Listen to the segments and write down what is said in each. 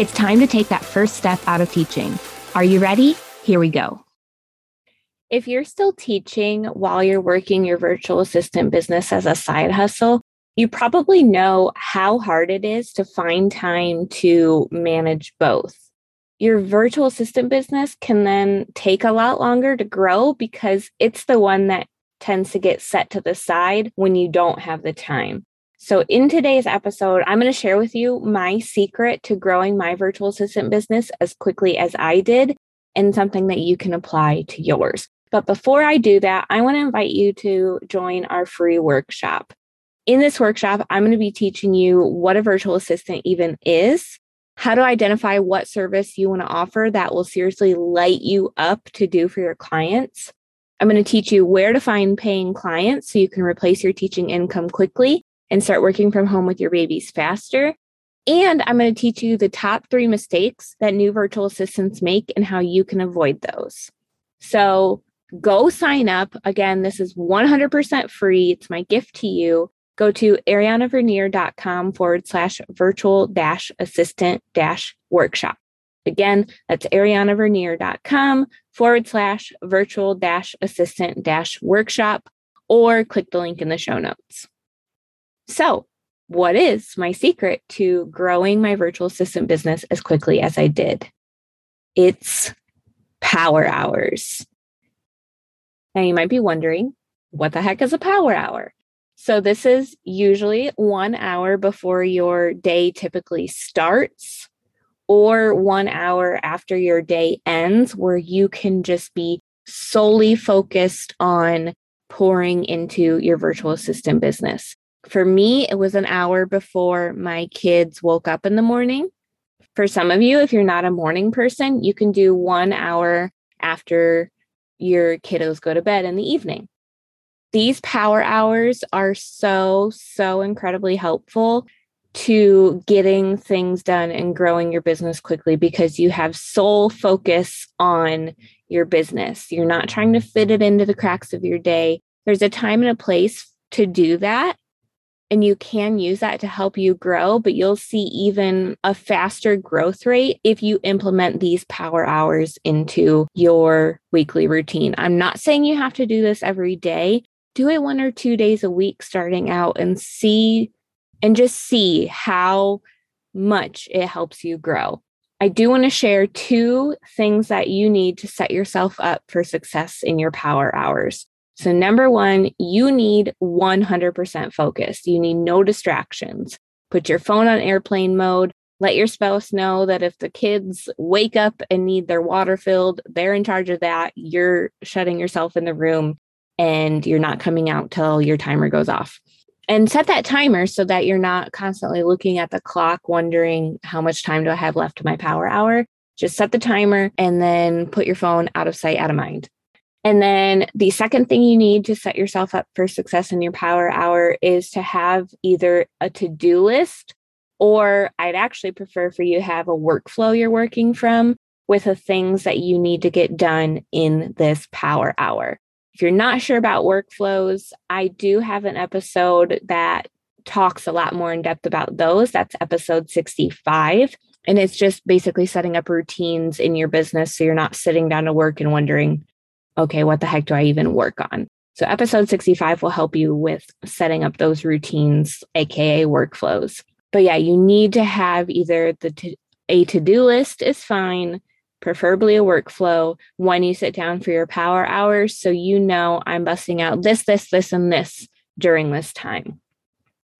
It's time to take that first step out of teaching. Are you ready? Here we go. If you're still teaching while you're working your virtual assistant business as a side hustle, you probably know how hard it is to find time to manage both. Your virtual assistant business can then take a lot longer to grow because it's the one that tends to get set to the side when you don't have the time. So, in today's episode, I'm going to share with you my secret to growing my virtual assistant business as quickly as I did and something that you can apply to yours. But before I do that, I want to invite you to join our free workshop. In this workshop, I'm going to be teaching you what a virtual assistant even is, how to identify what service you want to offer that will seriously light you up to do for your clients. I'm going to teach you where to find paying clients so you can replace your teaching income quickly and start working from home with your babies faster. And I'm going to teach you the top three mistakes that new virtual assistants make and how you can avoid those. So go sign up. Again, this is 100% free. It's my gift to you. Go to arianavernier.com forward slash virtual dash assistant dash workshop. Again, that's arianavernier.com forward slash virtual dash assistant dash workshop, or click the link in the show notes. So, what is my secret to growing my virtual assistant business as quickly as I did? It's power hours. Now, you might be wondering, what the heck is a power hour? So, this is usually one hour before your day typically starts, or one hour after your day ends, where you can just be solely focused on pouring into your virtual assistant business. For me, it was an hour before my kids woke up in the morning. For some of you, if you're not a morning person, you can do one hour after your kiddos go to bed in the evening. These power hours are so, so incredibly helpful to getting things done and growing your business quickly because you have sole focus on your business. You're not trying to fit it into the cracks of your day. There's a time and a place to do that and you can use that to help you grow, but you'll see even a faster growth rate if you implement these power hours into your weekly routine. I'm not saying you have to do this every day. Do it one or two days a week starting out and see and just see how much it helps you grow. I do want to share two things that you need to set yourself up for success in your power hours. So, number one, you need 100% focus. You need no distractions. Put your phone on airplane mode. Let your spouse know that if the kids wake up and need their water filled, they're in charge of that. You're shutting yourself in the room and you're not coming out till your timer goes off. And set that timer so that you're not constantly looking at the clock, wondering how much time do I have left to my power hour. Just set the timer and then put your phone out of sight, out of mind. And then the second thing you need to set yourself up for success in your power hour is to have either a to do list or I'd actually prefer for you to have a workflow you're working from with the things that you need to get done in this power hour. If you're not sure about workflows, I do have an episode that talks a lot more in depth about those. That's episode 65. And it's just basically setting up routines in your business so you're not sitting down to work and wondering, okay, what the heck do I even work on? So, episode 65 will help you with setting up those routines, AKA workflows. But yeah, you need to have either the to, A to do list is fine, preferably a workflow when you sit down for your power hours. So you know I'm busting out this, this, this, and this during this time.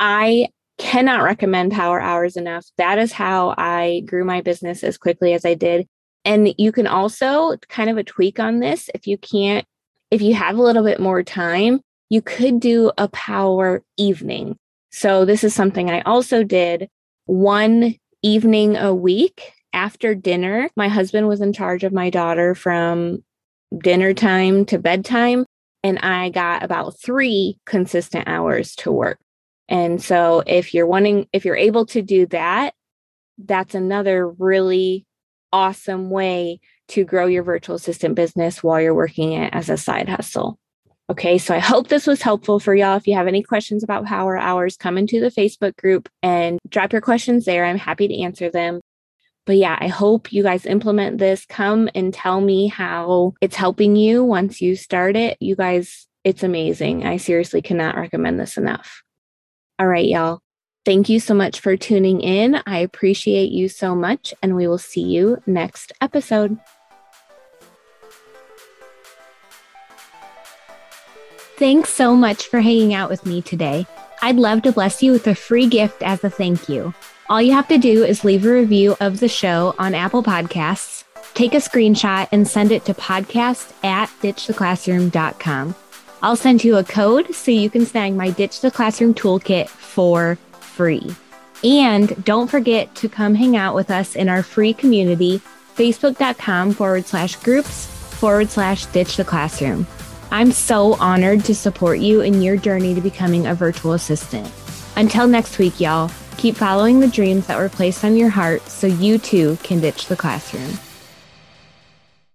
I cannot recommend power hours enough. That is how I grew my business as quickly as I did. And you can also kind of a tweak on this if you can't, if you have a little bit more time, you could do a power evening. So this is something I also did one evening a week after dinner. My husband was in charge of my daughter from dinner time to bedtime, and I got about three consistent hours to work. And so if you're wanting, if you're able to do that, that's another really awesome way to grow your virtual assistant business while you're working it as a side hustle. Okay, so I hope this was helpful for y'all. If you have any questions about power hours, come into the Facebook group and drop your questions there. I'm happy to answer them. But yeah, I hope you guys implement this. Come and tell me how it's helping you once you start it. You guys, it's amazing. I seriously cannot recommend this enough. All right, y'all. Thank you so much for tuning in. I appreciate you so much, and we will see you next episode. Thanks so much for hanging out with me today. I'd love to bless you with a free gift as a thank you. All you have to do is leave a review of the show on Apple Podcasts, take a screenshot, and send it to podcast at ditchtheclassroom.com. I'll send you a code so you can snag my Ditch the Classroom toolkit for free. And don't forget to come hang out with us in our free community, facebook.com forward slash groups forward slash ditch the classroom. I'm so honored to support you in your journey to becoming a virtual assistant. Until next week, y'all, keep following the dreams that were placed on your heart so you too can ditch the classroom.